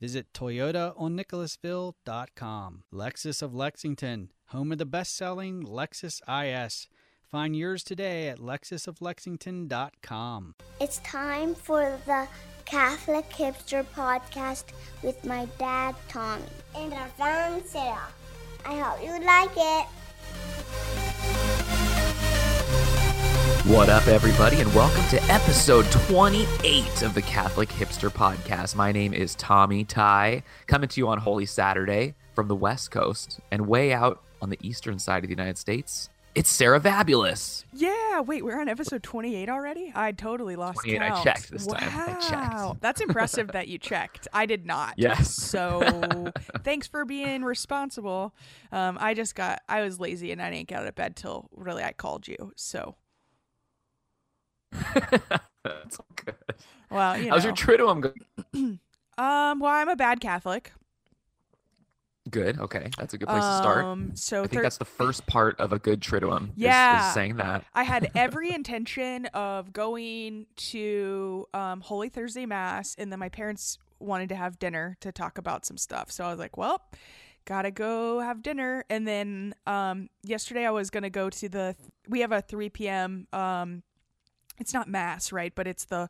Visit toyotaonnicholasville.com. Lexus of Lexington, home of the best-selling Lexus IS. Find yours today at lexusoflexington.com. It's time for the Catholic Hipster Podcast with my dad, Tommy. And our friend, Sarah. I hope you like it. What up, everybody, and welcome to episode 28 of the Catholic Hipster Podcast. My name is Tommy Tighe, coming to you on Holy Saturday from the West Coast and way out on the eastern side of the United States. It's Sarah Vabulous. Yeah, wait, we're on episode 28 already? I totally lost 28, I checked this wow. time. I checked. That's impressive that you checked. I did not. Yes. So thanks for being responsible. Um, I just got, I was lazy and I didn't get out of bed till really I called you. So, That's good. well, you How's know. your Triduum going? um, well, I'm a bad Catholic. Good. Okay. That's a good place to start. Um, so I think thir- that's the first part of a good Triduum. Yeah. Is, saying that. I had every intention of going to um, Holy Thursday Mass, and then my parents wanted to have dinner to talk about some stuff. So I was like, well, gotta go have dinner. And then um, yesterday I was gonna go to the. We have a 3 p.m. It's not mass, right? But it's the.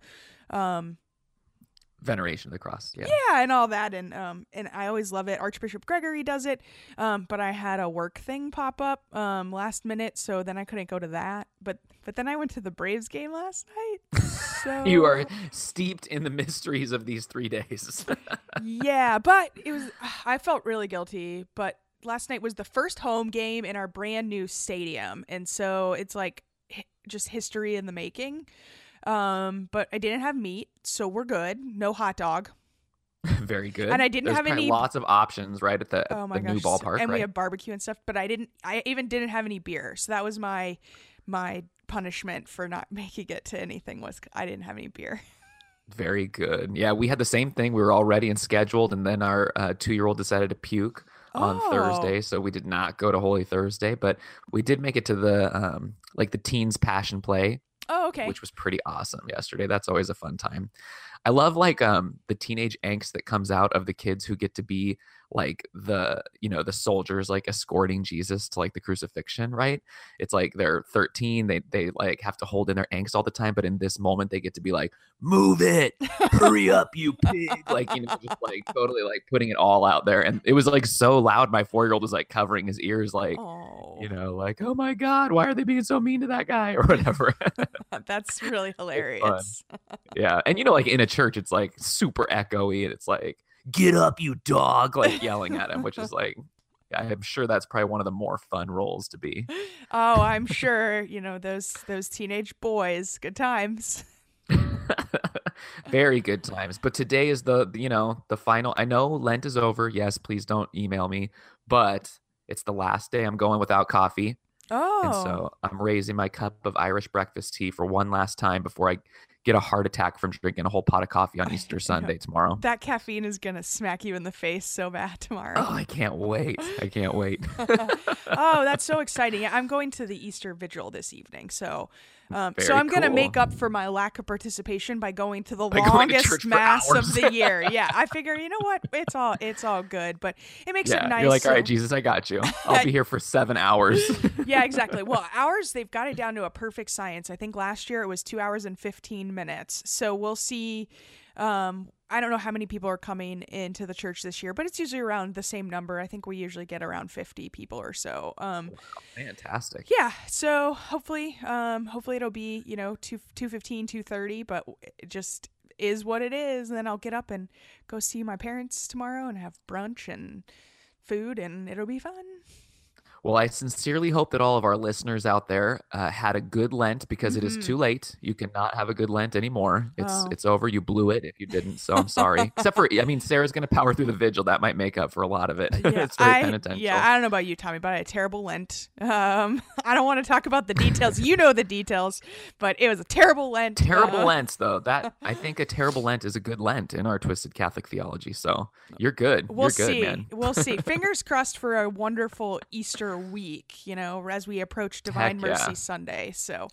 Um, Veneration of the Cross. Yeah. yeah, and all that, and um, and I always love it. Archbishop Gregory does it, um, but I had a work thing pop up um last minute, so then I couldn't go to that. But but then I went to the Braves game last night. So You are steeped in the mysteries of these three days. yeah, but it was. I felt really guilty, but last night was the first home game in our brand new stadium, and so it's like just history in the making. Um, but I didn't have meat, so we're good. No hot dog. Very good. And I didn't There's have any- lots of options right at the, oh my the gosh new ballpark. and we right? have barbecue and stuff but i didn't i even didn't have any beer so that was my my punishment for not making it to anything was i didn't have any beer Very good. Yeah, we had the same thing. We were all ready and scheduled, and then our uh, two-year-old decided to puke on Oh. Thursday, so we did not go to Holy Thursday. But we did make it to the um, like the teens passion play, oh okay which was pretty awesome yesterday. That's always a fun time. I love like um the teenage angst that comes out of the kids who get to be like the you know the soldiers like escorting Jesus to like the crucifixion, right? It's like they're 13, they they like have to hold in their angst all the time, but in this moment they get to be like, "Move it. Hurry up, you pig." Like, you know, just like totally like putting it all out there and it was like so loud my 4-year-old was like covering his ears like oh you know, like, oh my God, why are they being so mean to that guy or whatever? that's really hilarious yeah. And you know, like in a church, it's like super echoey and it's like, get up, you dog, like yelling at him, which is like, I'm sure that's probably one of the more fun roles to be. oh i'm sure you know those those teenage boys good times Very good times. But today is the, you know, the final. I know Lent is over. Yes, please don't email me, but it's the last day I'm going without coffee. oh And so oh. I'm raising my cup of Irish breakfast tea for one last time before I get a heart attack from drinking a whole pot of coffee on Easter Sunday tomorrow. that caffeine is gonna smack you in the face so bad tomorrow Oh, I can't wait. I can't wait. oh, that's so exciting! I'm going to the Easter Vigil this evening, so um, so I'm gonna make up for my lack of participation by going to the By going to longest mass of the year. Yeah, I figure you know what, it's all it's all good, but it makes yeah, it nice. you're like, all right, Jesus, I got you. I'll be here for seven hours. yeah, exactly. Well, ours they've got it down to a perfect science. I think last year it was two hours and fifteen minutes. So we'll see. Um, I don't know how many people are coming into the church this year, but it's usually around the same number. I think we usually get around fifty people or so. Um, Fantastic. yeah so hopefully um hopefully it'll be you know 2 215 230 but it just is what it is and then i'll get up and go see my parents tomorrow and have brunch and food and it'll be fun Well, I sincerely hope that all of our listeners out there uh, had a good Lent because it is Mhm. too late. You cannot have a good Lent anymore. It's Oh. it's over. You blew it if you didn't. So I'm sorry. Except for I mean, Sarah's going to power through the vigil. That might make up for a lot of it. Yeah, it's very I, penitential. yeah, I don't know about you, Tommy, but I had a terrible Lent. Um, I don't want to talk about the details. you know the details, but it was a terrible Lent. terrible Uh, Lent though. That I think a terrible Lent is a good Lent in our twisted Catholic theology. So you're good. We'll you're good, see. man. we'll see. Fingers crossed for a wonderful Easter week. You know, as we approach Divine Heck yeah. Mercy Sunday. So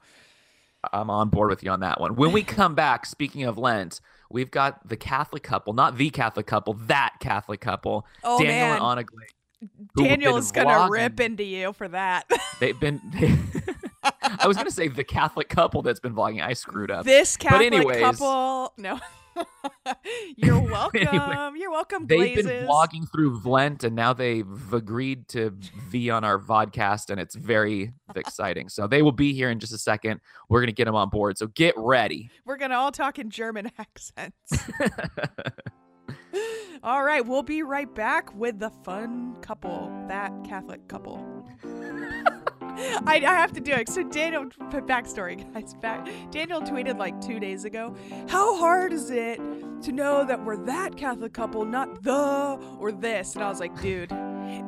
I'm on board with you on that one. When we come back, speaking of Lent, we've got the Catholic couple, not the Catholic couple, that Catholic couple, Oh, Daniel man. and Anna Glaze. Daniel is gonna rip into you for that. They've been. I was gonna say the Catholic couple that's been vlogging. I screwed up. this Catholic anyways- couple, no. You're welcome. Anyway, You're welcome. They've Glazes. been vlogging through Lent, and now they've agreed to V on our vodcast, and it's very exciting. So they will be here in just a second. We're gonna get them on board. So get ready. We're gonna all talk in German accents. all right, we'll be right back with the fun couple, that Catholic couple. I, I have to do it. So Daniel, backstory, guys. Back, Daniel tweeted like two days ago. How hard is it to know that we're that Catholic couple, not the or this? And I was like, dude,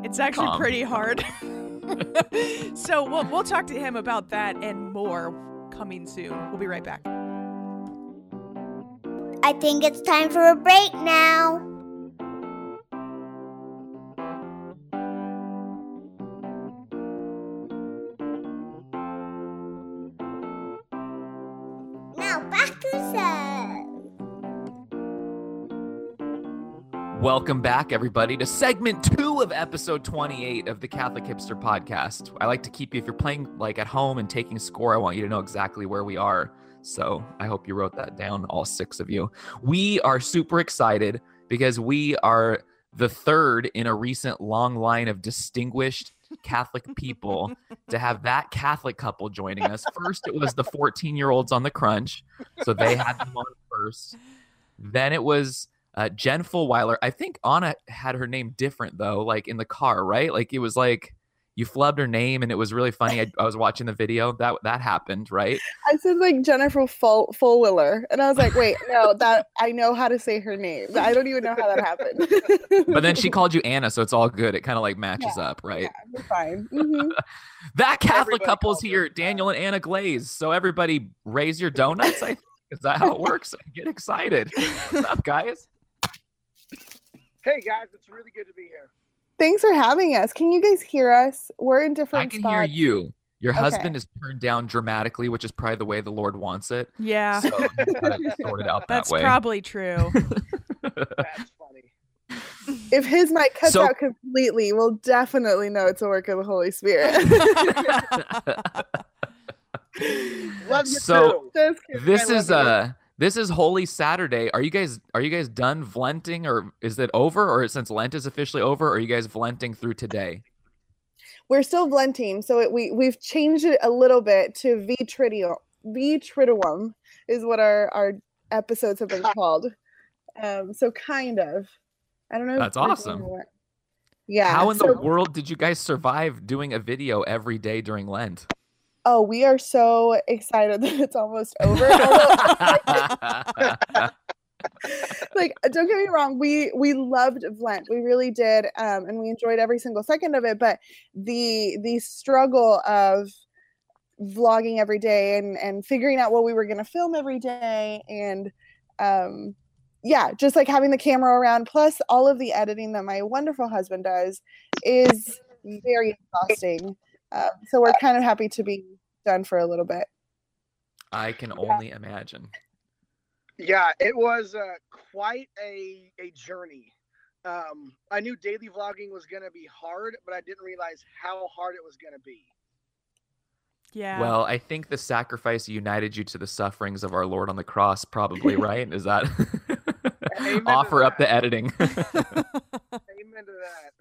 it's actually Calm. pretty hard. so we'll we'll talk to him about that and more coming soon. We'll be right back. I think it's time for a break now. Now Welcome back, everybody, to segment two of episode 28 of the Catholic Hipster Podcast. I like to keep you, if you're playing like at home and taking score, I want you to know exactly where we are. So I hope you wrote that down, all six of you. We are super excited because we are the third in a recent long line of distinguished Catholic people to have that Catholic couple joining us. First, it was the 14 year olds on the crunch. So they had them on first. Then it was uh, Jen Fulwiler. I think Anna had her name different though, like in the car, right? Like it was like you flubbed her name, and it was really funny. I, I was watching the video. That that happened, right? I said like Jennifer Full Fullwiller, and I was like, wait, no, that I know how to say her name. I don't even know how that happened. But then she called you Anna, so it's all good. It kind of like matches up, right? yeah, we're fine. Mhm. That Catholic Everybody couple's here. Daniel and Anna Glaze. So everybody raise your donuts. I think. Is that how it works? Get excited. What's up, guys? Hey guys, it's really good to be here. Thanks for having us. Can you guys hear us? We're in different I can spots. hear you. Your Okay. husband is turned down dramatically, which is probably the way the Lord wants it. Yeah, So you sort it out that that's way. probably true. That's funny. If his mic cuts So- out completely, we'll definitely know it's a work of the Holy Spirit. Love you So- too. Just this is love you. uh this is Holy Saturday. Are you guys are you guys done vlenting or is it over or since Lent is officially over, are you guys vlenting through today? We're still vlenting, so it, we we've changed it a little bit to V Triduum. V Triduum is what our our episodes have been called. Um, so kind of. I don't know. That's awesome. Yeah. How in so- the world did you guys survive doing a video every day during Lent? Oh, we are so excited that it's almost over. Like, don't get me wrong, we we loved Lent, we really did, um, and we enjoyed every single second of it. But the the struggle of vlogging every day and and figuring out what we were going to film every day, and um, yeah, just like having the camera around, plus all of the editing that my wonderful husband does, is very exhausting. Um, so we're kind of happy to be done for a little bit. I can only imagine. Yeah, it was uh, quite a a journey. Um, I knew daily vlogging was gonna be hard, but I didn't realize how hard it was gonna be. yeah. Well, I think the sacrifice united you to the sufferings of our Lord on the cross, probably, right? Is that Amen to offer up the editing? Amen to that.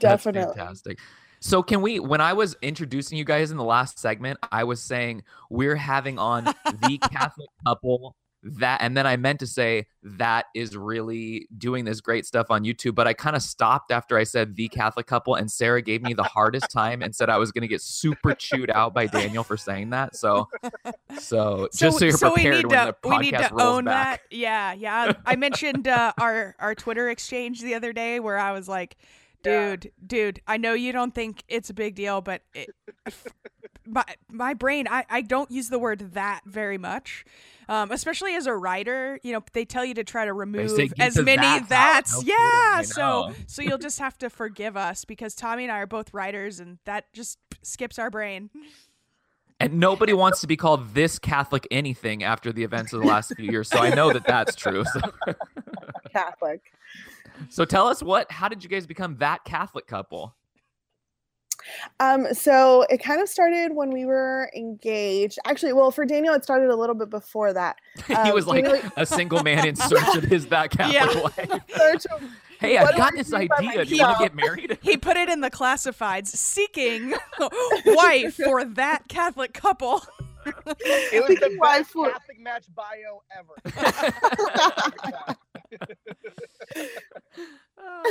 That's Definitely. fantastic. So can we when I was introducing you guys in the last segment, I was saying we're having on the Catholic couple that and then I meant to say that is really doing this great stuff on YouTube, but I kind of stopped after I said the Catholic couple and Sarah gave me the hardest time and said I was going to get super chewed out by Daniel for saying that. So so just so, you're so we prepared need when to the we need podcast to rolls own back. that. Yeah, yeah. I mentioned uh, our our Twitter exchange the other day where I was like, Yeah. dude, dude, I know you don't think it's a big deal, but it, my my brain, I I don't use the word that very much. Um, especially as a writer, you know, they tell you to try to remove say, as many that's that's. No yeah. I So so you'll just have to forgive us because Tommy and I are both writers and that just skips our brain. And nobody wants to be called this Catholic anything after the events of the last few years. So I know that that's true. So, Catholic. So tell us what, how did you guys become that Catholic couple? Um, so it kind of started when we were engaged. Actually, well, for Daniel, it started a little bit before that. he Um, was like Daniel- a single man in search of his that Catholic Yeah. wife. Search of- Hey, I do got this idea. Do you want to get married? He put it in the classifieds seeking wife for that Catholic couple. It was the best Catholic match bio ever.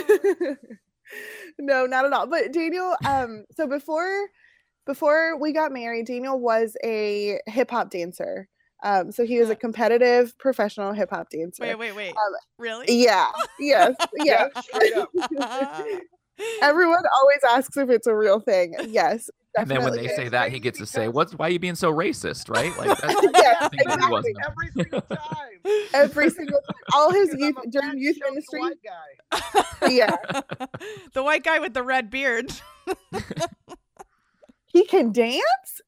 no, not at all. But Daniel, um, so before before we got married, Daniel was a hip hop dancer. Um, so he was a competitive professional hip hop dancer. Wait, wait, wait. Um, really? Yeah. Yes. yeah, Yes. Everyone always asks if it's a real thing. Yes. And then when they say that, he gets to say, "What's why are you being so racist?" Right? Like that's Yes, something that he wasn't. Every single time. every single time, all his youth during youth ministry. white guy. Yeah, the white guy with the red beard. he can dance.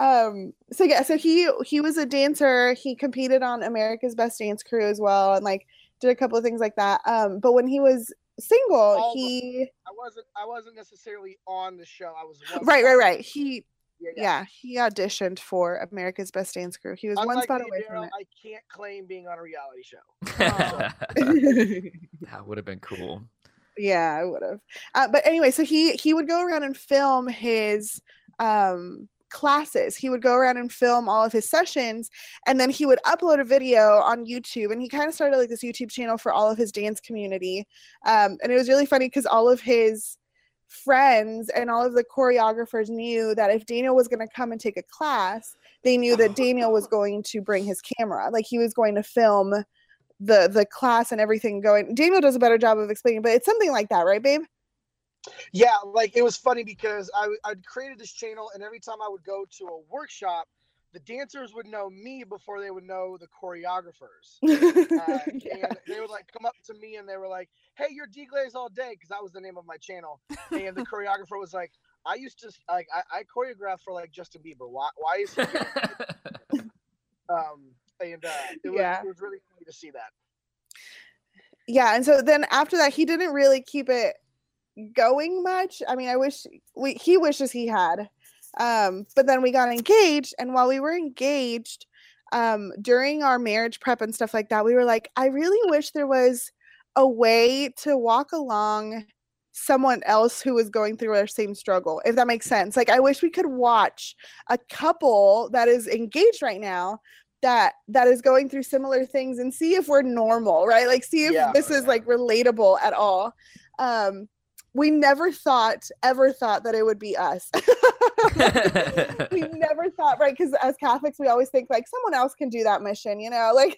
um. So yeah, so he he was a dancer. He competed on America's Best Dance Crew as well, and like did a couple of things like that. Um. But when he was single, All the- he I wasn't. I wasn't necessarily on the show. I was. right, right, right. He Yeah, yeah. yeah he auditioned for America's Best Dance Crew. He was one Unlike spot away Daryl, from I can't claim being on a reality show. it. that would have been cool. Yeah, I would have. Uh, but anyway, so he he would go around and film his um classes. He would go around and film all of his sessions and then he would upload a video on YouTube and he kind of started like this YouTube channel for all of his dance community. Um and it was really funny cuz all of his friends and all of the choreographers knew that if Daniel was going to come and take a class, they knew that Daniel was going to bring his camera. Like he was going to film the the class and everything going. Daniel does a better job of explaining, but it's something like that, right, babe? Yeah, like it was funny because I I'd created this channel, and every time I would go to a workshop, the dancers would know me before they would know the choreographers. Uh, and they would like come up to me and they were like, "Hey, you're D-Glaze all day," because that was the name of my channel. And the choreographer was like, "I used to like I, I choreographed for like Justin Bieber. Why why is he?" um, and uh, it was Yeah. it was really funny to see that. yeah, and so then after that, he didn't really keep it going much. I mean, I wish we he wishes he had. Um, but then we got engaged, and while we were engaged, um, during our marriage prep and stuff like that, we were like, I really wish there was a way to walk along someone else who was going through our same struggle, if that makes sense. Like, I wish we could watch a couple that is engaged right now that that is going through similar things and see if we're normal, right? Like, see if Yeah. this is like relatable at all. Um, we never thought, ever thought that it would be us. we never thought, right? Because as Catholics, we always think like someone else can do that mission, you know, like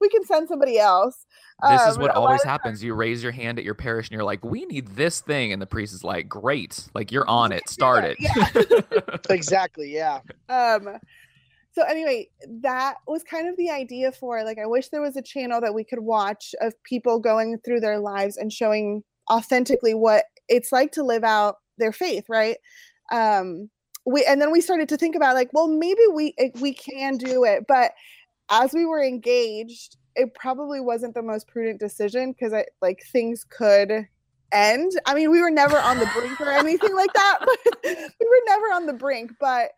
we can send somebody else. This is Um, what always of happens. You raise your hand at your parish and you're like, "We need this thing," and the priest is like, "Great, like you're on it. Start it." Yeah. Exactly. Yeah. um so anyway that was kind of the idea for like i wish there was a channel that we could watch of people going through their lives and showing authentically what it's like to live out their faith right? Um we and then we started to think about like well maybe we we can do it but as we were engaged it probably wasn't the most prudent decision because i like things could end. I mean we were never on the brink or anything like that but we were never on the brink but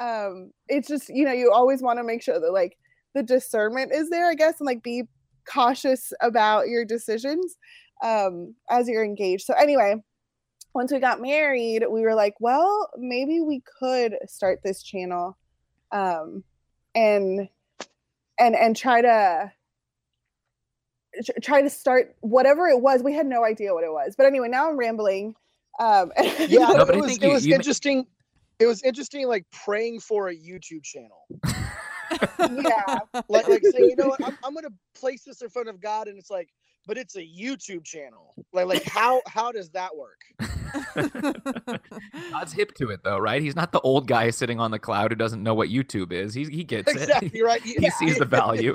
um it's just you know you always want to make sure that like the discernment is there i guess and like be cautious about your decisions um as you're engaged. So anyway once we got married we were like well maybe we could start this channel um and and and try to try to start whatever it was. We had no idea what it was, but anyway, now I'm rambling. Um, Yeah, No, it but I was, it you- was you ma- interesting. It was interesting, like praying for a YouTube channel. yeah, Like, like saying, you know what, I'm, I'm gonna place this in front of God, and it's like, but it's a YouTube channel. Like, like how how does that work? God's hip to it though, right? He's not the old guy sitting on the cloud who doesn't know what YouTube is. He he gets it. Exactly right. He sees the value.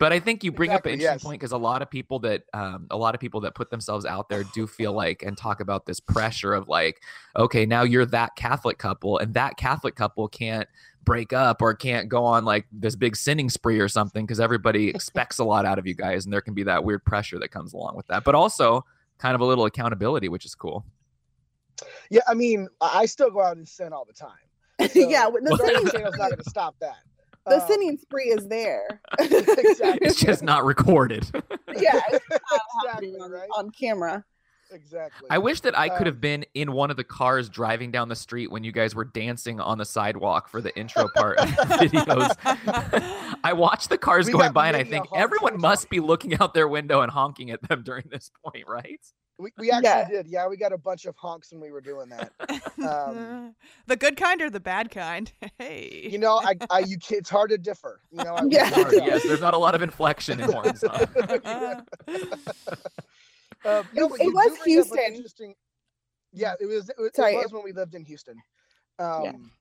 But I think you bring up an interesting yes. point because a lot of people that um, a lot of people that put themselves out there do feel like and talk about this pressure of like, okay, now you're that Catholic couple, and that Catholic couple can't break up or can't go on like this big sinning spree or something because everybody expects a lot out of you guys, and there can be that weird pressure that comes along with that. But also kind of a little accountability, which is cool. Yeah, I mean, I I still go out and sin all the time. yeah. So, The the sinning, channel's not going to stop that. the Um, sinning spree is there. Exactly. It's just not recorded. yeah, it's exactly happening on, right. on camera. Exactly. I wish that I could Um, have been in one of the cars driving down the street when you guys were dancing on the sidewalk for the intro part of the videos. I watched the cars We going by and I think everyone must be looking out their window and honking at them during this point, right? we, we actually Yeah. did. Yeah, we got a bunch of honks when we were doing that. Um, the good kind or the bad kind? Hey. You know, I, I you can, it's hard to differ. You know, I, Yeah. I yes, there's not a lot of inflection in horns. huh? Um, no, It- it was do bring up an Houston. Interesting. Yeah, it was. It, was- it was when we lived in Houston. Um,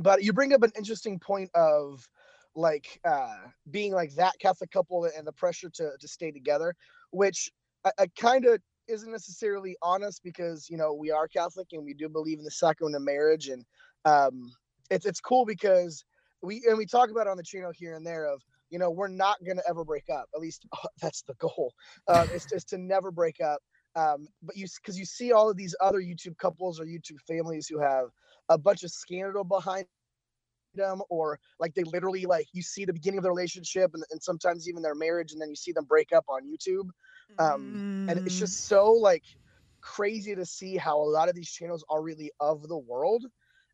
But you bring up an interesting point of like uh, being like that Catholic couple and the pressure to to stay together, which I, I kind of isn't necessarily honest because you know we are Catholic and we do believe in the sacrament of marriage, and um, it's it's cool because we and we talk about it on the channel here and there of you know we're not going to ever break up at least that's the goal. Um, it's just to never break up um, but you because you see all of these other youtube couples or youtube families who have a bunch of scandal behind them or like they literally like you see the beginning of the relationship and, and sometimes even their marriage and then you see them break up on youtube um, and it's Mm. just so like crazy to see how a lot of these channels are really of the world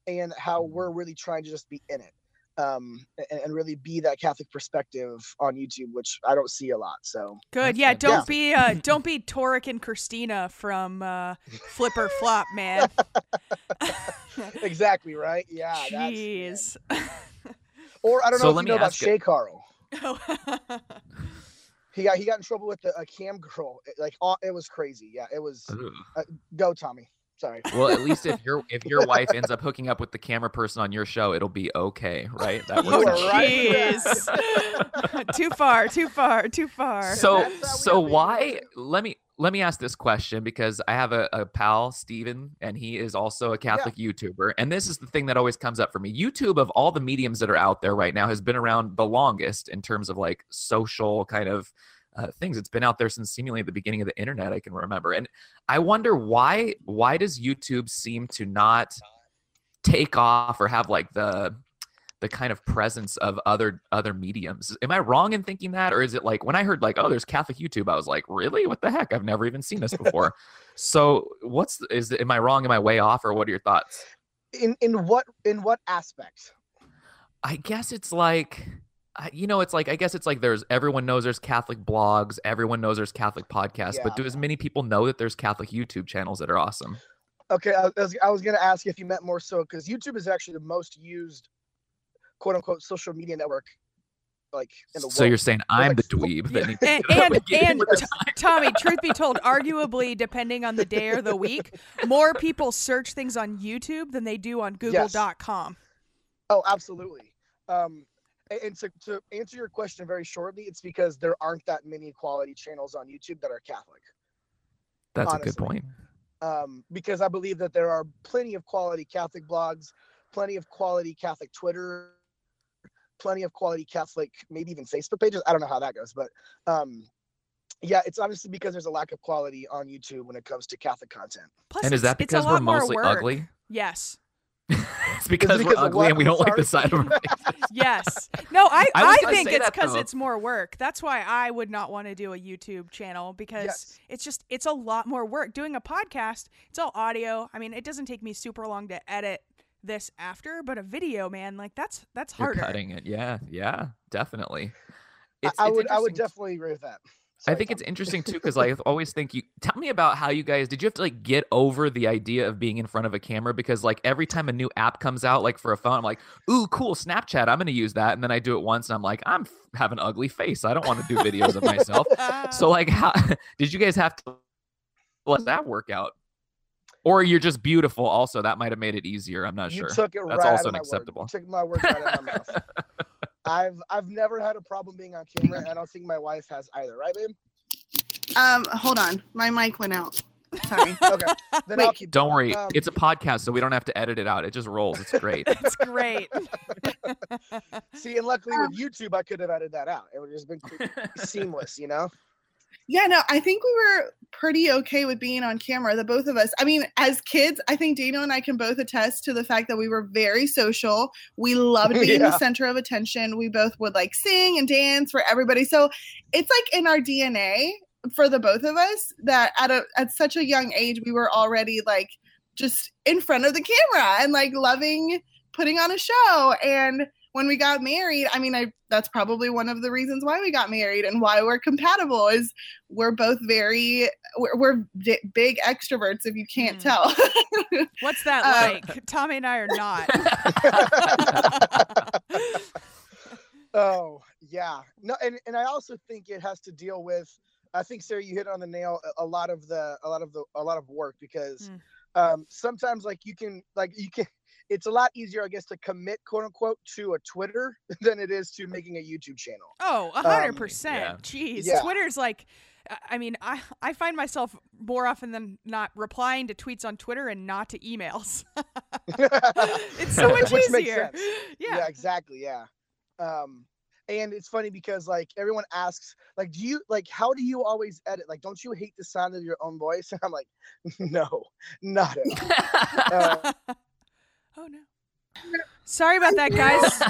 and how we're really trying to just be in it um and, and really be that catholic perspective on youtube which i don't see a lot so Good. Yeah, don't fantastic. be uh don't be Tarek and Christina from uh Flip or Flop, man. exactly right yeah that's. Jeez. or i don't So know if let you me know about ask it- shay carl Oh. he got he got in trouble with the, a cam girl It- like uh, it was crazy yeah it was Ugh. go tommy sorry Well, at least if your if your wife ends up hooking up with the camera person on your show, it'll be okay, right? That You works are right. Jeez. too far, too far, too far. So That's how we so why let me let me ask this question because I have a, a pal, Steven, and he is also a Catholic YouTuber. And this is the thing that always comes up for me. YouTube of all the mediums that are out there right now has been around the longest in terms of like social kind of uh, things. It's been out there since seemingly the beginning of the internet, I can remember. And I wonder why why does YouTube seem to not take off or have like the the kind of presence of other other mediums. Am I wrong in thinking that, or is it like when I heard like, oh, there's Catholic YouTube, I was like, really? What the heck? I've never even seen this before. so, what's is am I wrong? Am I way off, or what are your thoughts? in in what in what aspect I guess it's like, you know, it's like I guess it's like there's everyone knows there's Catholic blogs, everyone knows there's Catholic podcasts, but do as many people know that there's Catholic YouTube channels that are awesome? Okay, I was, I was going to ask if you meant more so because YouTube is actually the most used, quote unquote, social media network, like in the world. So you're saying I'm like the four- dweeb that needs and to and, get and with T- Tommy, truth be told, arguably, depending on the day or the week, more people search things on YouTube than they do on Yes. Google.com. Oh, absolutely. Um, a- and to, to answer your question very shortly, it's because there aren't that many quality channels on YouTube that are Catholic. That's a good point. Um, because I believe that there are plenty of quality Catholic blogs, plenty of quality Catholic Twitter, plenty of quality Catholic, maybe even Facebook pages. I don't know how that goes, but um, yeah, it's honestly because there's a lack of quality on YouTube when it comes to Catholic content. Plus, And is that because we're mostly ugly? Yes. it's because, because we're ugly what? and we don't like the side of our faces. Yes. No, I, I I, think it's because it's more work. That's why I would not want to do a YouTube channel because Yes. it's just it's a lot more work. Doing a podcast, it's all audio. I mean, it doesn't take me super long to edit this after, but a video, man, like that's that's You're cutting it. Yeah, yeah, definitely. I- It's, I it's would I would definitely agree with that. I Sorry, think it's interesting too because I always think you tell me about how you guys did you have to like get over the idea of being in front of a camera? Because like every time a new app comes out like for a phone I'm like ooh cool Snapchat I'm gonna use that. And then I do it once and I'm like I'm f- have an ugly face. I don't want to do videos of myself. So like how did you guys have to let that work out? Or you're just beautiful also that might have made it easier I'm not you sure. That's right also out of my unacceptable. Took my words right out of my mouth. I've I've never had a problem being on camera, and I don't think my wife has either, right, babe? Um, hold on, my mic went out. Sorry. Okay, then I'll keep. don't going. worry Um, it's a podcast so we don't have to edit it out it just rolls it's great it's great. see, and luckily with YouTube, I could have edited that out. It would have just been seamless, you know. Yeah, no, I think we were pretty okay with being on camera, the both of us. I mean, as kids, I think Dano and I can both attest to the fact that we were very social. We loved being Yeah. the center of attention. We both would like sing and dance for everybody. So it's like in our DNA for the both of us that at a at such a young age we were already like just in front of the camera and like loving putting on a show and when we got married i mean i that's probably one of the reasons why we got married and why we're compatible is we're both very we're, we're di- big extroverts if you can't Mm. tell What's that Uh, like? Tommy and I are not. oh yeah, no, and and I also think it has to deal with. I think Sarah, you hit on the nail. A, a lot of the, a lot of the, a lot of work because Mm. um, sometimes like you can, like you can. It's a lot easier, I guess, to commit quote unquote to a Twitter than it is to making a YouTube channel. Oh, a hundred Um, percent. yeah. Jeez, Yeah. Twitter's like. I- I mean, I I find myself more often than not replying to tweets on Twitter and not to emails. it's so much Which makes easier. sense. Yeah. yeah exactly yeah um and it's funny because like everyone asks like do you like how do you always edit like don't you hate the sound of your own voice and i'm like no not at all Uh, oh no. Sorry about that, guys.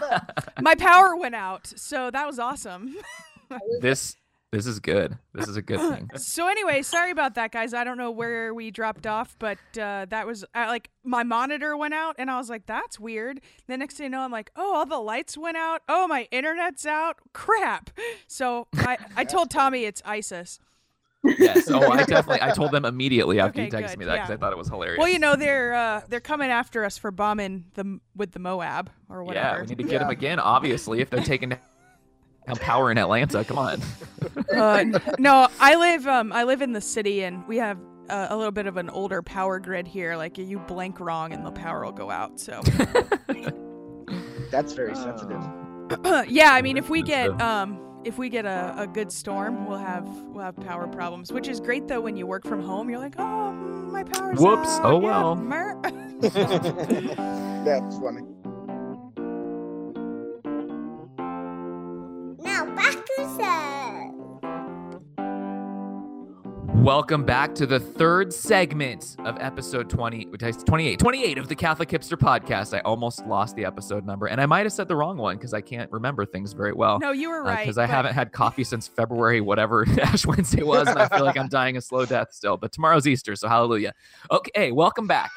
My power went out, so that was awesome. this this is good this is a good thing so anyway, sorry about that, guys. I don't know where we dropped off, but uh, that was uh, like my monitor went out, and I was like, "That's weird." The next thing you know, I'm like, "Oh, all the lights went out. Oh, my internet's out. Crap!" So I I told Tommy it's ISIS. Yes. Oh, I definitely. I told them immediately after you texted good, me that because yeah. I thought it was hilarious. Well, you know they're uh, they're coming after us for bombing the with the Moab or whatever. yeah, whatever. we need to get them again. Obviously, if they're taking down power in Atlanta, come on. uh, no, I live um I live in the city and we have uh, a little bit of an older power grid here. Like you blink wrong and the power will go out. So that's very sensitive yeah, I mean if we get um if we get a, a good storm, we'll have we'll have power problems. Which is great though when you work from home. You're like, oh, my power's Whoops. out. Oh, Yeah, well." mer." that's funny Welcome back to the third segment of episode 20, which is 28, 28 of the Catholic Hipster Podcast. I almost lost the episode number, and I might have said the wrong one because I can't remember things very well. no, you were uh, right. because I but- haven't had coffee since February, whatever Ash Wednesday was, and I feel like I'm dying a slow death still. But tomorrow's Easter, so hallelujah. Okay, welcome back.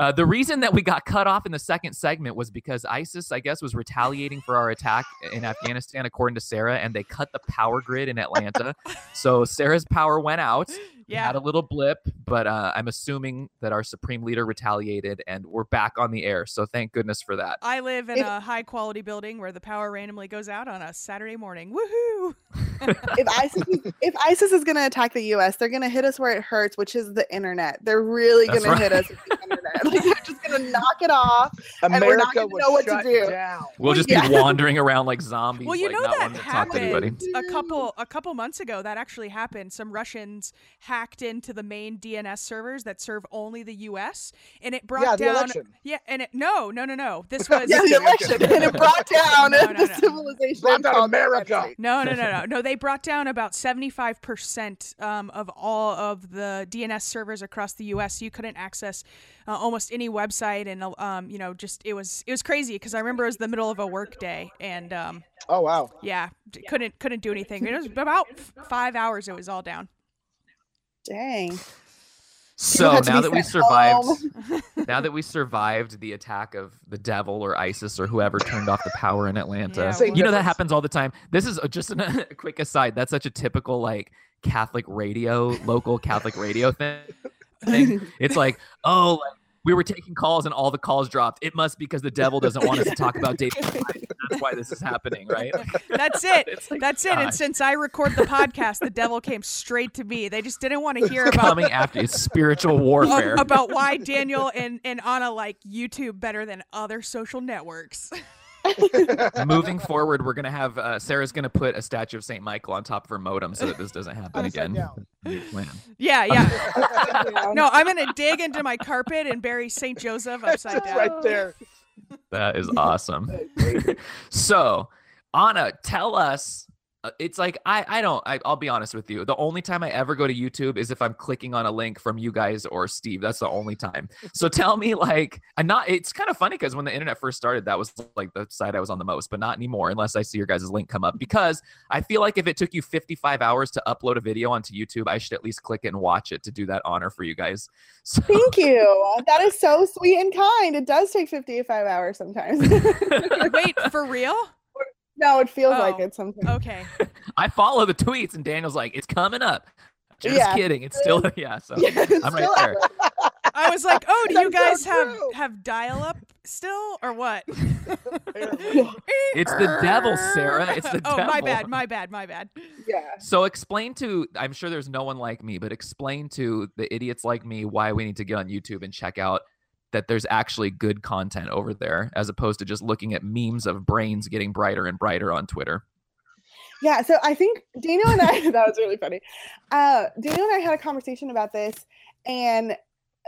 Uh, the reason that we got cut off in the second segment was because ISIS, I guess, was retaliating for our attack in Afghanistan, according to Sarah, and they cut the power grid in Atlanta. so Sarah's power went out. We Yeah. had a little blip, but uh, I'm assuming that our supreme leader retaliated, and we're back on the air. So thank goodness for that. I live in If- a high quality building where the power randomly goes out on a Saturday morning. Woohoo! if ISIS is, if ISIS is going to attack the U.S., they're going to hit us where it hurts, which is the internet. They're really That's going to hit us with the internet. Like they're just going to knock it off. and we're not going to know what to do. Down. We'll just yeah. be wandering around like zombies. Well, you like, know not that wanting to to happened a couple a couple months ago. That actually happened. Some Russians hacked into the main DNS servers that serve only the U.S. and it brought yeah the down. election Yeah, and it no, no, no, no. This was Yeah, the election, and it brought down No, no, the no. civilization. Brought down America. No, no, no, no, no. They brought down about seventy-five percent um, of all of the DNS servers across the U.S. You couldn't access uh, almost any website, and um, you know, just it was it was crazy because I remember it was the middle of a work day, and um, oh wow yeah, couldn't couldn't do anything. It was about five hours. It was all down. Dang. So now that we survived, now that we survived the attack of the devil or ISIS or whoever turned off the power in Atlanta, Yeah, Same you know that happens all the time. This is uh, just an, a quick aside. That's such a typical like Catholic radio, local Catholic radio thing. thing. It's like, oh, like, we were taking calls and all the calls dropped. It must be because the devil doesn't want us to talk about David. That's why this is happening, right? That's it. Like, That's it. And since I record the podcast, the devil came straight to me. They just didn't want to hear about coming after you. It's spiritual warfare. a- about why Daniel and, and Anna like YouTube better than other social networks. Moving forward, we're gonna have uh, Sarah's gonna put a statue of Saint Michael on top of her modem so that this doesn't happen again. down. New plan. Yeah, yeah. Yeah. No, I'm gonna dig into my carpet and bury Saint Joseph upside down. right there. That is awesome. so, Anna, tell us. Uh, It's like I I don't I, I'll be honest with you. The only time I ever go to YouTube is if I'm clicking on a link from you guys or Steve. That's the only time. So tell me like I'm not. It's kind of funny because when the internet first started, that was like the site I was on the most, but not anymore unless I see your guys' link come up. Because I feel like if it took you 55 hours to upload a video onto YouTube, I should at least click it and watch it to do that honor for you guys. So, Thank you. That is so sweet and kind. It does take 55 hours sometimes. Wait, for real? No, it feels like Oh, it sometimes. Okay. I follow the tweets, and Daniel's like, "It's coming up." Just Yeah. kidding. It's still yeah. So Yeah, I'm right there. I was like, oh, do you That's so guys have have dial up still or what? It's the devil, Sarah. It's the oh, devil. oh, devil. my bad, my bad, my bad. Yeah. So explain to I'm sure there's no one like me, but explain to the idiots like me why we need to get on YouTube and check out that there's actually good content over there as opposed to just looking at memes of brains getting brighter and brighter on Twitter. Yeah, so I think Daniel and I that was really funny. Uh Daniel and I had a conversation about this and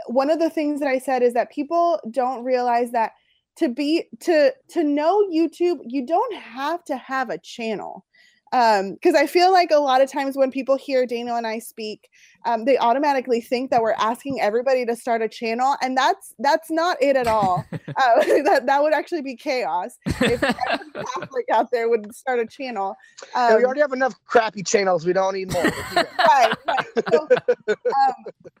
one of the things that I said is that people don't realize that to be to to know YouTube, you don't have to have a channel. Um, because I feel like a lot of times when people hear Daniel and I speak, um, they automatically think that we're asking everybody to start a channel, and that's that's not it at all. uh, that that would actually be chaos if Catholic out there would start a channel. Yeah, we Um, already have enough crappy channels. We don't need more. right, right. So, um,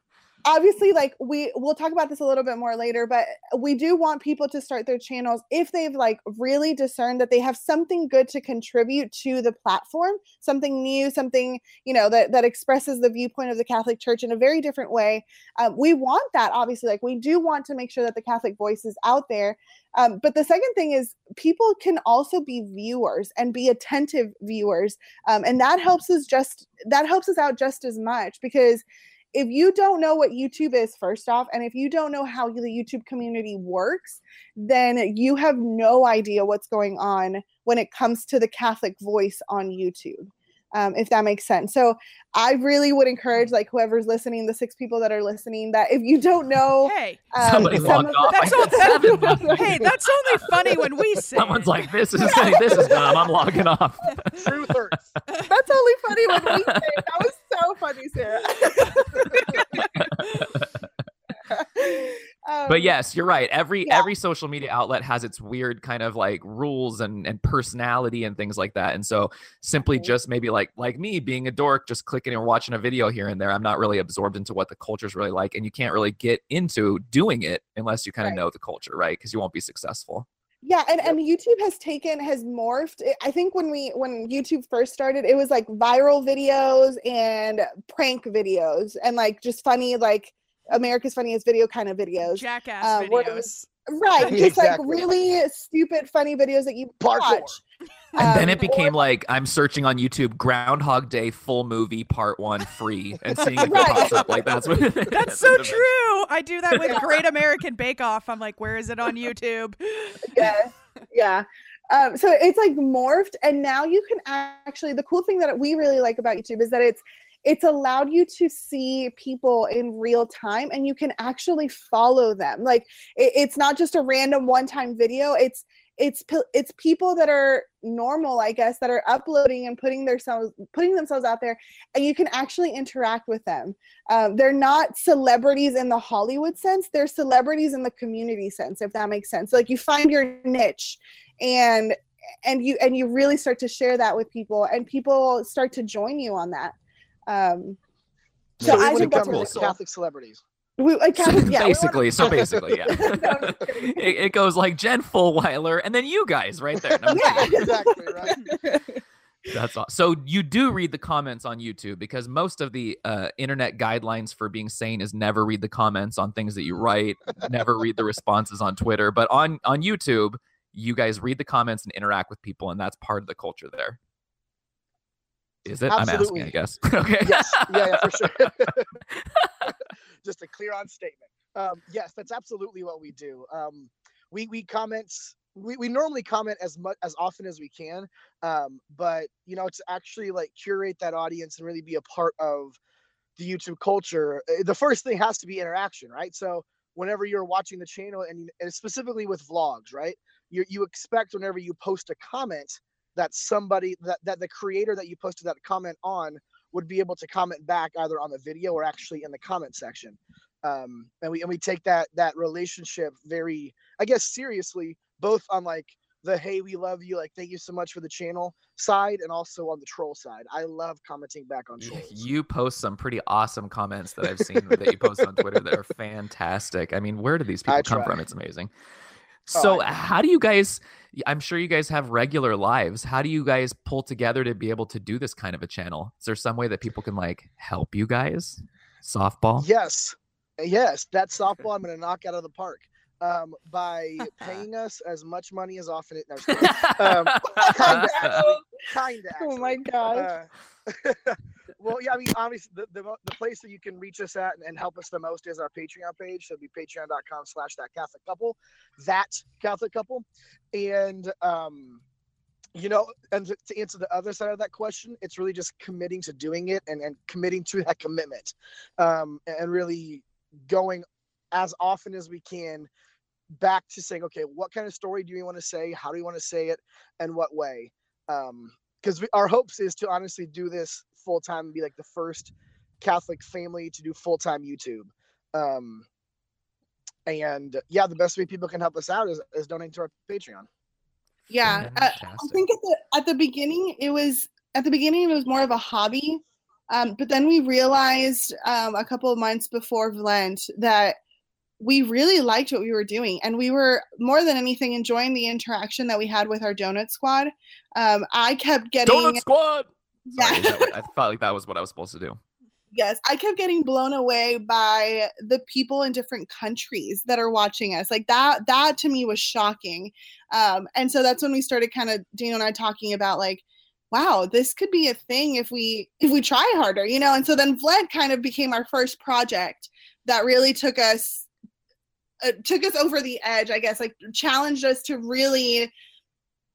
obviously, like we we'll talk about this a little bit more later, but we do want people to start their channels if they've like really discerned that they have something good to contribute to the platform, something new, something you know that that expresses the viewpoint of the Catholic Church in a very different way. Um, we want that, obviously. Like we do want to make sure that the Catholic voice is out there. Um, but the second thing is people can also be viewers and be attentive viewers um, and that helps us just that helps us out just as much because if you don't know what youtube is first off and if you don't know how the youtube community works then you have no idea what's going on when it comes to the catholic voice on youtube um, if that makes sense so i really would encourage like whoever's listening the six people that are listening that if you don't know Hey, um, Somebody some logged off. That's all- said seven last week. hey, that's only funny when we say. Someone's like, "This is this is dumb. I'm logging off." Truthers. that's only funny when we say that was so funny sarah. Um, but yes you're right. Every yeah. every social media outlet has its weird kind of like rules and and personality and things like that. And so simply just maybe like like me being a dork just clicking and watching a video here and there i'm not really absorbed into what the culture's really like and you can't really get into doing it unless you kind of Right. know the culture right? Because you won't be successful yeah and, and youtube has taken has morphed I- i think when we when youtube first started it was like viral videos and prank videos and like just funny like america's funniest video kind of videos jackass uh, it videos. Was- right just Exactly. like really stupid funny videos that you Parkour. watch and then Um, it became like i'm searching on youtube groundhog day full movie part one free and seeing if Right. it pops up like that's what That's so true. I do that with Great American Bake Off. I'm like, where is it on YouTube? yeah yeah um, so it's like morphed and now you can actually the cool thing that we really like about youtube is that it's it's allowed you to see people in real time and you can actually follow them. Like it, it's not just a random one time video it's it's it's people that are normal i guess that are uploading and putting themselves putting themselves out there and you can actually interact with them. Um, they're not celebrities in the hollywood sense they're celebrities in the community sense if that makes sense. Like you find your niche and and you and you really start to share that with people and people start to join you on that um so So i would think that's become really cool Catholic celebrities. We, like, So Catholic- yeah, we basically, so basically, yeah. No, I'm just kidding. it, it goes like Jen Fulwiler and then you guys right there. No, Yeah. exactly right. That's all. So you do read the comments on YouTube because most of the uh, internet guidelines for being sane is never read the comments on things that you write, never read the responses on Twitter. But on on YouTube, you guys read the comments and interact with people, and that's part of the culture there. Is it? I'm asking, I guess. okay. yes, yeah, yeah, for sure. Just a clear on statement. Um, yes, that's absolutely what we do. Um, we we comment. We, we normally comment as much as often as we can, um, but you know to actually like curate that audience and really be a part of the YouTube culture, uh, the first thing has to be interaction, right? So whenever you're watching the channel and, and specifically with vlogs, right? You you expect whenever you post a comment that somebody that that the creator that you posted that comment on would be able to comment back either on the video or actually in the comment section. Um, and we and we take that that relationship very, I guess, seriously, both on like the hey we love you like thank you so much for the channel side and also on the troll side. I love commenting back on trolls. You post some pretty awesome comments that I've seen that you post on Twitter that are fantastic. I mean, where do these people come from? It's amazing. Oh, So, know. how do you guys? I'm sure you guys have regular lives. How do you guys pull together to be able to do this kind of a channel? Is there some way that people can like help you guys? Softball. Yes, yes, that softball I'm going to knock out of the park um, by paying us as much money as often. It, no, um, kind of actually, kind of. Oh my god. Uh, well, yeah, I mean, obviously, the, the, the place that you can reach us at and, and help us the most is our Patreon page. So it'd be patreon.com slash that Catholic couple, that Catholic couple. And, um, you know, and to, to answer the other side of that question, it's really just committing to doing it and, and committing to that commitment um, and really going as often as we can back to saying, okay, what kind of story do you want to say? How do you want to say it? And what way? Um, because our hopes is to honestly do this full time and be like the first Catholic family to do full time YouTube. Um, and yeah, the best way people can help us out is, is donating to our Patreon. yeah uh, i think at the at the beginning it was at the beginning it was more of a hobby um, but then we realized um, a couple of months before Lent that we really liked what we were doing and we were more than anything enjoying the interaction that we had with our donut squad um, i kept getting Donut Squad. yeah. Sorry, what- I felt like that was what I was supposed to do. Yes, I kept getting blown away by the people in different countries that are watching us. Like that that to me was shocking. Um and so that's when we started kind of Dino and I talking about like wow, this could be a thing if we if we try harder, you know? And so then Vlad kind of became our first project that really took us uh, took us over the edge, I guess, like challenged us to really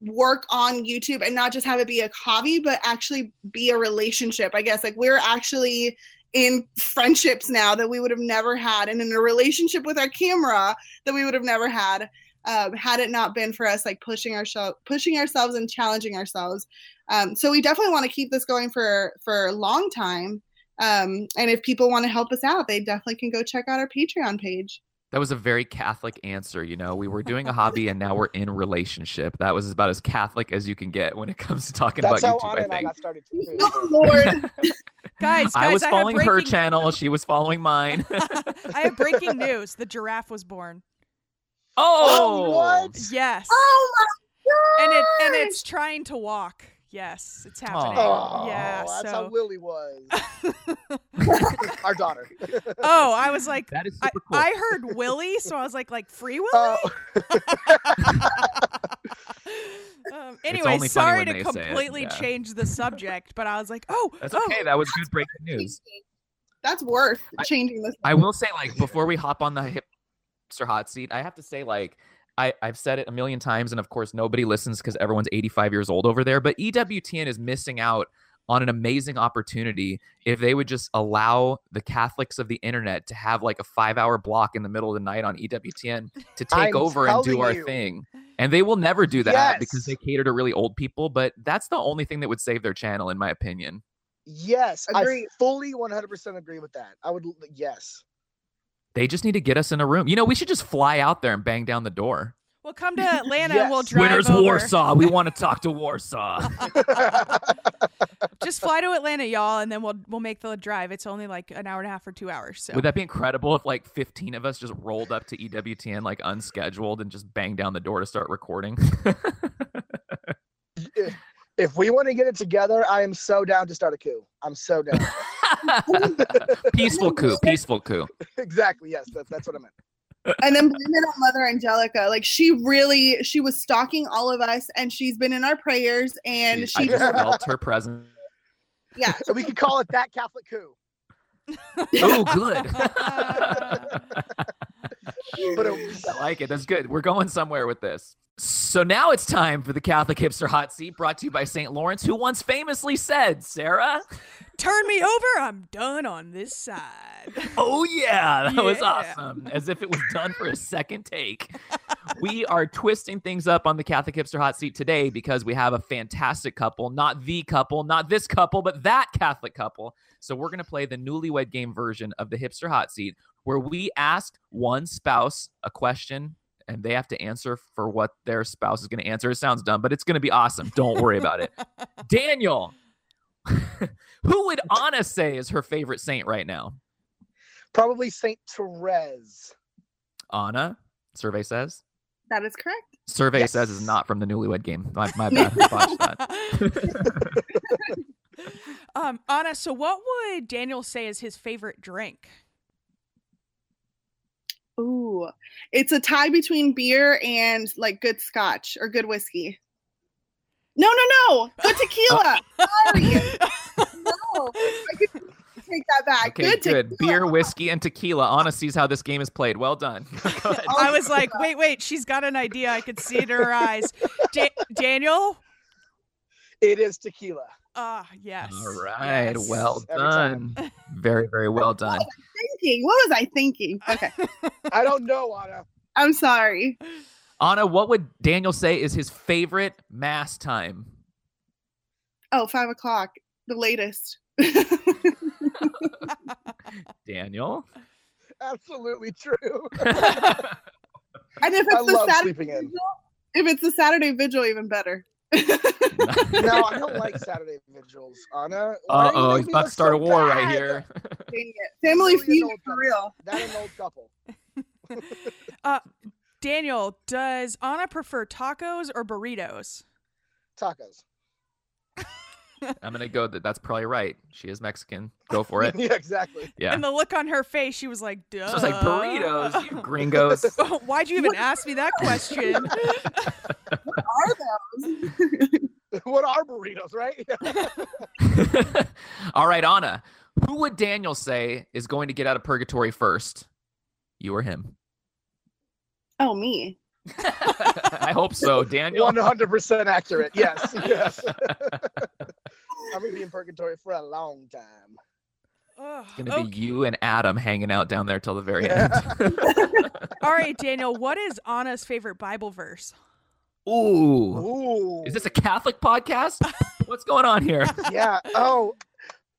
work on YouTube and not just have it be a hobby, but actually be a relationship. I guess like we're actually in friendships now that we would have never had, and in a relationship with our camera that we would have never had um, had it not been for us like pushing our show, pushing ourselves and challenging ourselves. Um, so we definitely want to keep this going for for a long time. Um, and if people want to help us out, they definitely can go check out our Patreon page. That was a very Catholic answer. You know, we were doing a hobby and now we're in relationship. That was about as Catholic as you can get when it comes to talking That's how about YouTube. I and I think. got started too. Oh Lord. Guys, guys, I was have following her channel. She was following mine. I have breaking news. The giraffe was born. oh, oh what? Yes. oh my and it and it's trying to walk. Yes, it's happening. Oh, yeah. that's so. how Willie was. Our daughter. oh, I was like, That is I, super cool. I heard Willie, so I was like, like free Willie. Oh, um, anyway, sorry to they it, completely yeah. change the subject, but I was like, oh, That's oh, okay. That was good breaking news. That's worth I- changing this. I will say, like, before we hop on the hipster hot seat, I have to say, like, I, I've said it a million times, and of course, nobody listens because everyone's 85 years old over there. But EWTN is missing out on an amazing opportunity if they would just allow the Catholics of the internet to have like a five hour block in the middle of the night on EWTN to take I'm over and do our you. thing. And they will never do that because they cater to really old people. But that's the only thing that would save their channel, in my opinion. yes, Agreed. I fully 100% agree with that. I would, yes. They just need to get us in a room. You know, we should just fly out there and bang down the door. We'll come to Atlanta and we'll Yes. drive Winners over. Warsaw. We want to talk to Warsaw. Just fly to Atlanta, y'all, and then we'll we'll make the drive. It's only like an hour and a half or two hours. So Would that be incredible if like 15 of us just rolled up to EWTN like unscheduled and just banged down the door to start recording? if, if we want to get it together, I am so down to start a coup. I'm so down. peaceful coup, peaceful coup. exactly. Yes, that, that's what I meant. and then blame it on Mother Angelica. Like she really, she was stalking all of us, and she's been in our prayers, and I she just just, felt her presence. yeah. So we could call it that Catholic coup. Oh, good. But it, I like it. That's good. We're going somewhere with this. So now it's time for the Catholic Hipster Hot Seat brought to you by St. Lawrence, who once famously said, Sarah, Turn me over. I'm done on this side. Oh yeah, that was awesome. As if it was done for a second take. we are twisting things up on the Catholic Hipster Hot Seat today because we have a fantastic couple, not the couple, not this couple, but that Catholic couple. So we're going to play the newlywed game version of the Hipster Hot Seat where we ask one spouse a question and they have to answer for what their spouse is going to answer. It sounds dumb, but it's going to be awesome. Don't worry about it. Daniel, who would Anna say is her favorite saint right now? probably Saint Therese. Anna, survey says. That is correct. Survey Yes. says is not from the newlywed game. My, my bad. That. um, Anna, so what would Daniel say is his favorite drink? Ooh, it's a tie between beer and like good scotch or good whiskey. No, no, no, good tequila. Sorry, no, I could take that back. Okay, good, good. Beer, whiskey, and tequila. Anna sees how this game is played. Well done. I was like, wait, wait, she's got an idea. I could see it in her eyes. Da- Daniel? It is tequila. Ah, yes. All right. yes. Well Every done. time. Very, very well done. Thinking. What was I thinking? Okay, I don't know, Anna. I'm sorry. Anna, what would Daniel say is his favorite mass time? Oh, five o'clock, the latest. Daniel? Absolutely true. And if I it's the love Saturday sleeping in. vigil, if it's the Saturday vigil, even better. No, I don't like Saturday vigils, Anna. Uh oh, he's about to start so a war right here. Dang it. Family feud for real. That an old couple. Daniel, does Anna prefer tacos or burritos? Tacos. I'm gonna go. That that's probably right. She is Mexican. Go for it. yeah, exactly. Yeah. And the look on her face, she was like, duh. So it's like burritos, you gringos. Oh, why'd you even ask me that question? What are those? what are burritos, right? All right, Anna. Who would Daniel say is going to get out of purgatory first? You or him? Oh, me. I hope so, Daniel. One hundred percent accurate. Yes, yes. I'm gonna be in purgatory for a long time. It's gonna okay. be you and Adam hanging out down there till the very end. All right, Daniel, what is Anna's favorite Bible verse? Ooh. Ooh. Is this a Catholic podcast? What's going on here? yeah. Oh.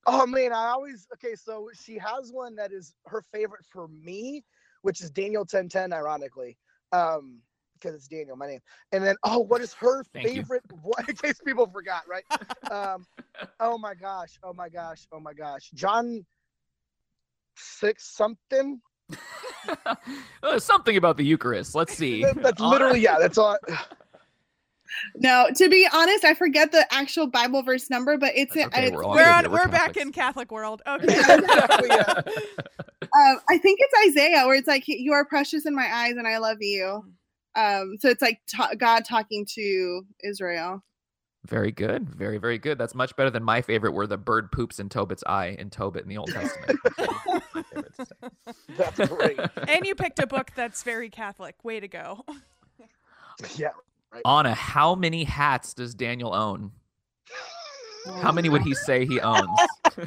Oh man, I always okay. So she has one that is her favorite for me, which is Daniel ten ten. Ironically, um, because it's Daniel, my name. And then oh, what is her Thank favorite? What, in case people forgot, right? um, oh my gosh, oh my gosh, oh my gosh, John six something. Uh, Something about the Eucharist. Let's see. That's literally yeah. That's all. No, to be honest, I forget the actual Bible verse number, but it's, okay, it's we're We're on. We're, we're back in Catholic world. Okay. um, I think it's Isaiah where it's like you are precious in my eyes and I love you. Um, so it's like ta- God talking to Israel. Very good. Very, very good. That's much better than my favorite, where the bird poops in Tobit's eye in Tobit in the Old Testament. My favorite to say. That's great. and you picked a book that's very Catholic. Way to go. Yeah. Anna, how many hats does Daniel own? How many would he say he owns?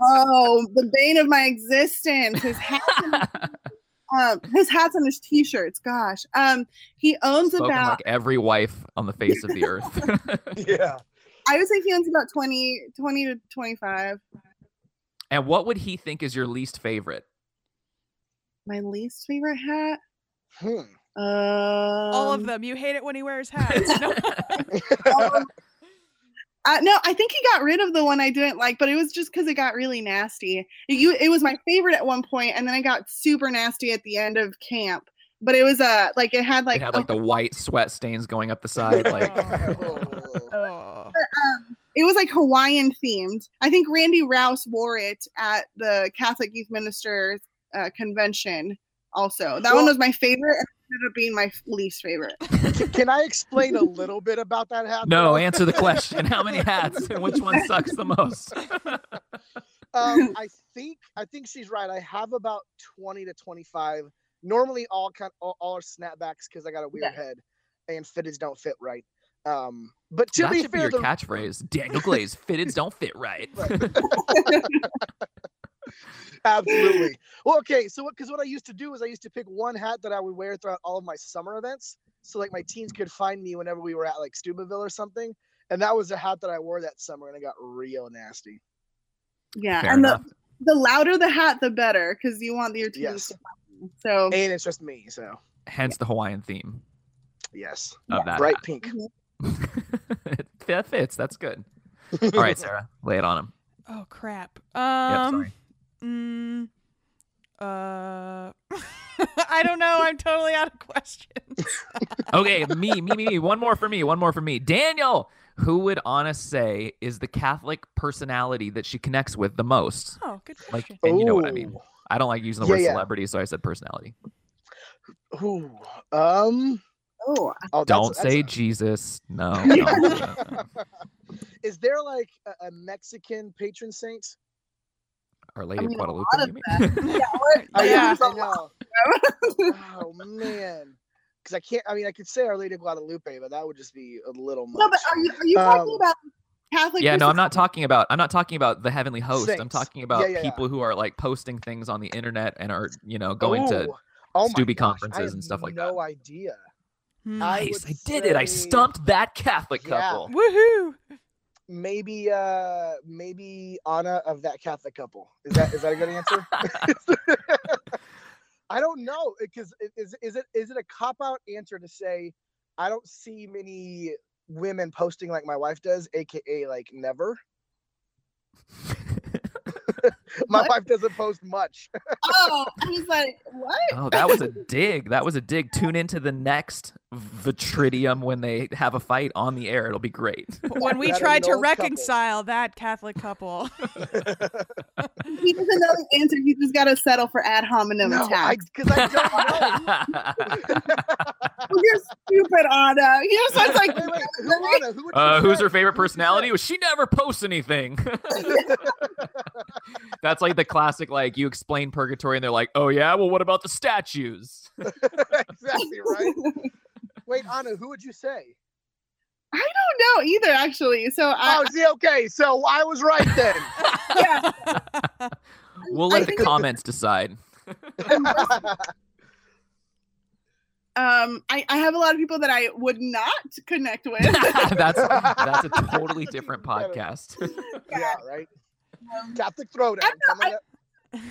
Oh, the bane of my existence. His hat, um, his hats and his t-shirts. Gosh, um, he owns Spoken about. like every wife on the face of the earth. Yeah. I would say he owns about 20, 20 to twenty-five. and what would he think is your least favorite? My least favorite hat. Hmm. Um, All of them. You hate it when he wears hats. No. um, Uh, no, I think he got rid of the one I didn't like, but it was just because it got really nasty. It, you, it was my favorite at one point, and then it got super nasty at the end of camp. But it was uh like it had like it had like the white sweat stains going up the side. Like Oh. um, it was like Hawaiian themed. I think Randy Raus wore it at the Catholic Youth Ministers uh, convention. Also, that one was my favorite. And ended up being my least favorite. Can I explain a little bit about that hat? no, though? answer the question. How many hats and which one sucks the most? um, I think I think she's right. I have about twenty to twenty-five. Normally, all kind all, all are snapbacks because I got a weird Yeah. head, and fitteds don't fit right. Um, but to that be should be fair, your the, catchphrase. Daniel Glaze fitteds don't fit right. absolutely. Well, okay. So, what because what I used to do is I used to pick one hat that I would wear throughout all of my summer events, so like my teens could find me whenever we were at like Steubenville or something. And that was the hat that I wore that summer, and it got real nasty. Yeah, Fair and enough. the the louder the hat, the better, because you want your teeth Yes. to happen. So And it's just me, so Hence the Hawaiian theme yes, of that. bright hat. pink. that fits. That's good. All right, Sarah, lay it on him. Oh crap. Yep, Um. sorry. Mm, uh. I don't know. I'm totally out of questions. Okay, me, me, me, me. One more for me. One more for me. Daniel, who would Anna say is the Catholic personality that she connects with the most? Oh, good Like, question. and you know what I mean. I don't like using the Yeah, word yeah. celebrity, so I said personality. Ooh, um, oh, oh, Don't that's say a- Jesus. No. no, no, no. Is there like a, a Mexican patron saint? Our Lady mean, of Guadalupe. of you mean? yeah, Oh, Yeah. I know. oh man, because I can't. I mean, I could say Our Lady of Guadalupe, but that would just be a little much. no, but are you are you talking Um, about Catholic? yeah, no, I'm not talking about. I'm not talking about the heavenly host. I'm talking about yeah, yeah. people who are like posting things on the internet and are, you know, going to. Ooh, oh my Stubby I conferences have and stuff like no that. No idea. Hmm. I Nice, I did it. I stumped that Catholic Yeah. couple. Woohoo! Maybe, uh, maybe Anna of that Catholic couple. Is that is that a good answer? I don't know because is is it is it a cop out answer to say I don't see many women posting like my wife does, aka like never. my What? wife doesn't post much. Oh, I was like, what? Oh, that was a dig. That was a dig. Tune into the next Vitridium when they have a fight on the air. It'll be great. When we That tried to annulled couple. reconcile that Catholic couple. He doesn't know the answer. He just got to settle for ad hominem no, attacks. because I don't know. Well, You're stupid, Anna. He just sounds like wait, wait, who, Anna, who uh, who's her favorite Who would you personality? say? Well, she never posts anything. That's like the classic, like you explain purgatory and they're like, oh yeah, well what about the statues? exactly right. Wait, Anna, who would you say? I don't know either, actually. So I, Oh, see, okay, so I was right then. yeah, We'll I let the comments decide. um, I, I have a lot of people that I would not connect with. that's that's a totally different podcast. yeah, right. Catholic Throwdown coming up.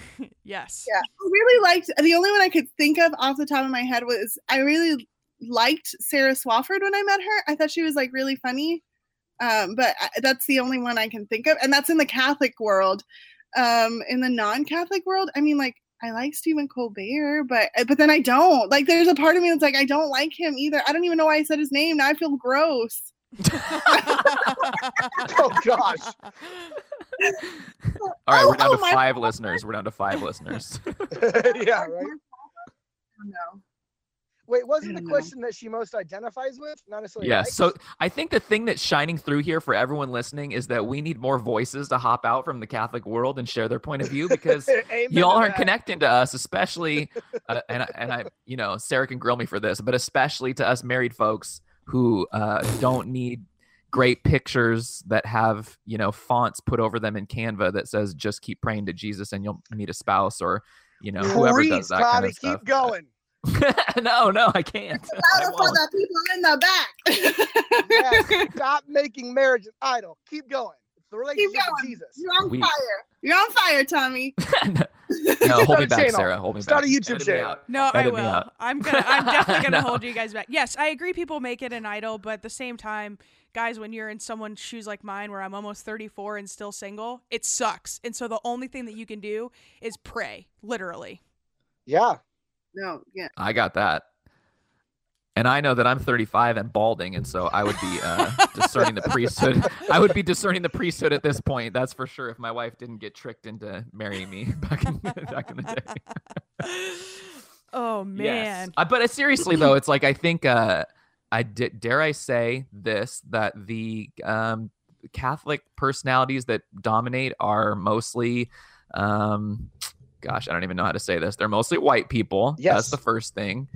yes. Yeah, I really liked the only one I could think of off the top of my head was I really liked Sarah Swafford when I met her. I thought she was like really funny. Um, but I, that's the only one I can think of, and that's in the Catholic world. Um, in the non-Catholic world, I mean, like I like Stephen Colbert, but but then I don't. Like, there's a part of me that's like I don't like him either. I don't even know why I said his name. Now I feel gross. Oh gosh. All right, Oh, we're down oh, to my- five listeners. We're down to five listeners. yeah, right. No. Wait, wasn't the know. question that she most identifies with? Not necessarily. Yeah. likes? So I think the thing that's shining through here for everyone listening is that we need more voices to hop out from the Catholic world and share their point of view because y'all aren't that. connecting to us, especially, uh, and I- and I, you know, Sarah can grill me for this, but especially to us married folks who uh, don't need great pictures that have you know fonts put over them in Canva that says "Just keep praying to Jesus and you'll meet a spouse" or you know whoever Please, does that Tommy, kind of stuff. keep going. no, no, I can't. I for the people in the back. Yes, stop making marriage an idol. Keep going. It's the relationship with going. Jesus. You're on We- fire. You're on fire, Tommy. no, hold me a back, channel. Sarah. Hold me Start back. a YouTube Edit channel. No, I Edit me will. I'm gonna. I'm definitely gonna No. hold you guys back. Yes, I agree. People make it an idol, but at the same time, guys, when you're in someone's shoes like mine, where I'm almost 34 and still single, it sucks. And so the only thing that you can do is pray, literally. Yeah. No, yeah. I got that. And I know that I'm 35 and balding, and so I would be uh, discerning the priesthood. I would be discerning the priesthood at this point. That's for sure. If my wife didn't get tricked into marrying me back in back in the day. oh man. Yes. Uh, but uh, seriously though, it's like I think uh, I d- dare I say this that the um, Catholic personalities that dominate are mostly. Um, Gosh, I don't even know how to say this. They're mostly white people. Yes. That's Yes. the first thing.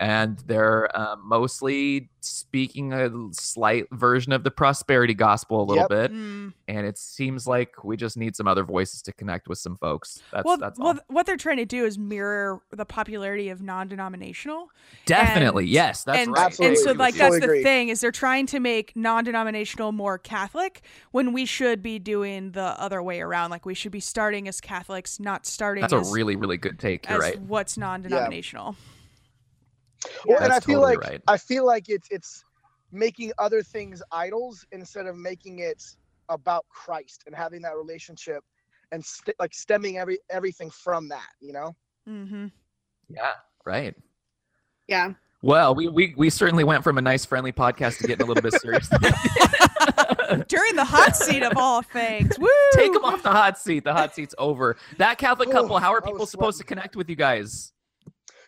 And they're uh, mostly speaking a slight version of the prosperity gospel a little Yep. bit. Mm. And it seems like we just need some other voices to connect with some folks. That's, well, that's well, all. what they're trying to do is mirror the popularity of non-denominational. Definitely. and- yes, that's and, right. Absolutely. and so like that's you. Fully the thing is they're trying to make non-denominational more Catholic when we should be doing the other way around. Like we should be starting as Catholics, not starting That's a really, really good take. You're right. what's non-denominational. Well, and I That's feel totally like right. I feel like it's it's making other things idols instead of making it about Christ and having that relationship and st- like stemming every everything from that. You know. Mm-hmm. Yeah, right. Yeah. Well, we, we we certainly went from a nice, friendly podcast to getting a little bit serious. During the hot seat of all things, woo! Take them off the hot seat. The hot seat's over. That Catholic Oh, couple. How are people supposed to connect with you guys?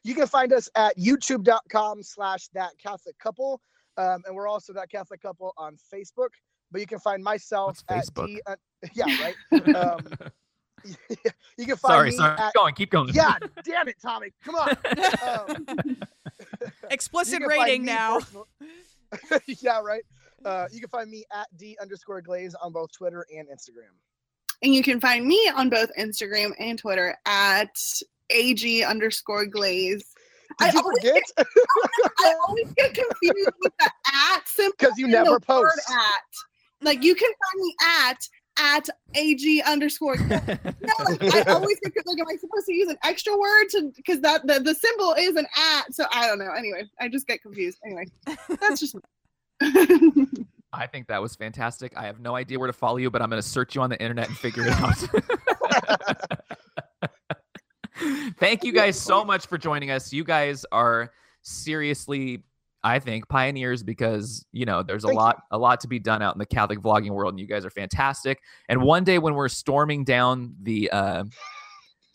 You can find us at youtube.com slash that Catholic couple. Um, and we're also that Catholic couple on Facebook. But you can find myself What's at Facebook? D, uh, yeah, right. Um, you can find sorry, me sorry. at keep going. Keep going. yeah, damn it, Tommy, come on. Um, Explicit you can find rating now. yeah, right. Uh, you can find me at d underscore glaze on both Twitter and Instagram. And you can find me on both Instagram and Twitter at ag underscore glaze. Did I you always, forget? I always get confused with the at symbol Because you never post. at. Like you can find me at at ag underscore. no, like, I always get like, am I supposed to use an extra word to because that the, the symbol is an at? So I don't know. Anyway, I just get confused. Anyway, that's just. I think that was fantastic. I have no idea where to follow you, but I'm going to search you on the internet and figure it out. Thank you guys so much for joining us. You guys are seriously, I think, pioneers because you know there's a Thank you. lot, a lot to be done out in the Catholic vlogging world, and you guys are fantastic. And one day when we're storming down the, uh,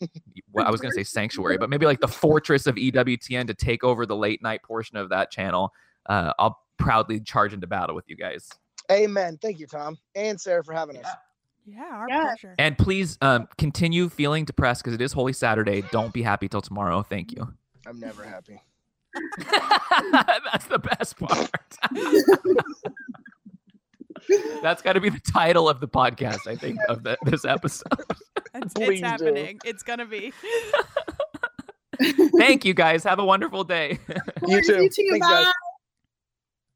well, I was going to say sanctuary, but maybe like the fortress of EWTN to take over the late night portion of that channel, uh, I'll proudly charge into battle with you guys. Amen. Thank you, Tom and Sarah, for having us. Yeah, our Yeah. pleasure. And please um, continue feeling depressed because it is Holy Saturday. Don't be happy till tomorrow. Thank you. I'm never happy. That's the best part. That's got to be the title of the podcast, I think, of the, this episode. It's, Please it's do. happening. It's gonna be. Thank you, guys. Have a wonderful day. You too. You too. Thanks. Bye.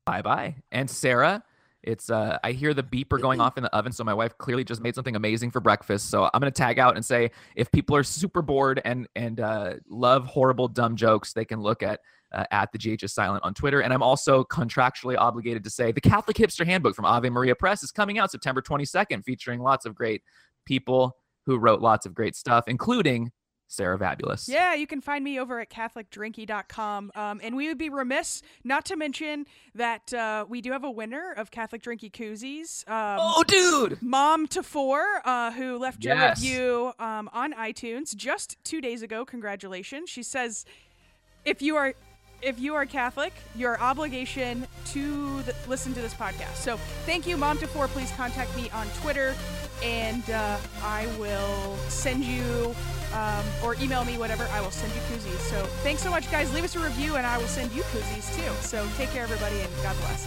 bye bye. And Sarah, it's uh, I hear the beeper going off in the oven, so my wife clearly just made something amazing for breakfast. So I'm gonna tag out and say if people are super bored and and uh, love horrible dumb jokes, they can look at. Uh, at the GHS Silent on Twitter. And I'm also contractually obligated to say the Catholic Hipster Handbook from Ave Maria Press is coming out September 22nd, featuring lots of great people who wrote lots of great stuff, including Sarah Vabulas. Yeah, you can find me over at CatholicDrinkie.com. Um, and we would be remiss not to mention that uh, we do have a winner of Catholic Drinkie koozies. Um, Oh, dude. Mom to four, uh, who left Yes. review um, on iTunes just two days ago. Congratulations. She says, if you are if you are Catholic, your obligation to listen to this podcast. So thank you, Mom to four. Please contact me on Twitter, and uh, I will send you um, or email me whatever. I will send you koozies. So thanks so much, guys. Leave us a review, and I will send you koozies too. So take care, everybody, and God bless.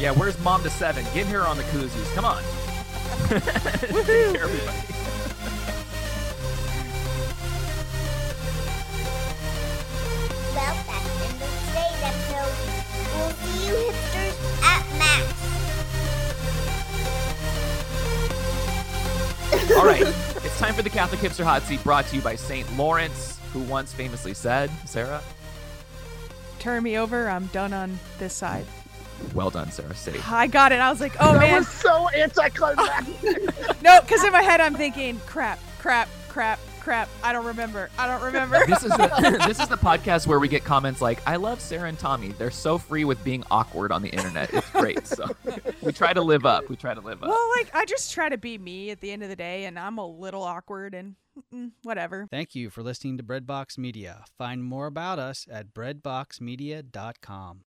Yeah, where's mom to seven? Get her on the koozies. Come on. Take care, everybody. Well, that's the end of today's episode. We'll see you hipsters at Max. right, it's time for the Catholic Hipster Hot Seat brought to you by St. Lawrence, who once famously said, Sarah, Turn me over. I'm done on this side. well done, Sarah. Say. I got it. I was like, oh that man. was so anticlimactic. No, because in my head I'm thinking, crap, crap, crap, crap. I don't remember. I don't remember. This is the this is the podcast where we get comments like, "I love Sarah and Tommy. They're so free with being awkward on the internet. It's great." So we try to live up. We try to live up. well, like I just try to be me at the end of the day, and I'm a little awkward and whatever. Thank you for listening to Breadbox Media. Find more about us at breadboxmedia.com.